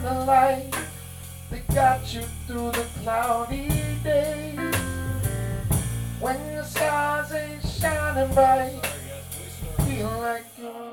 The light that got you through the cloudy days. When the stars ain't shining bright, feel like you're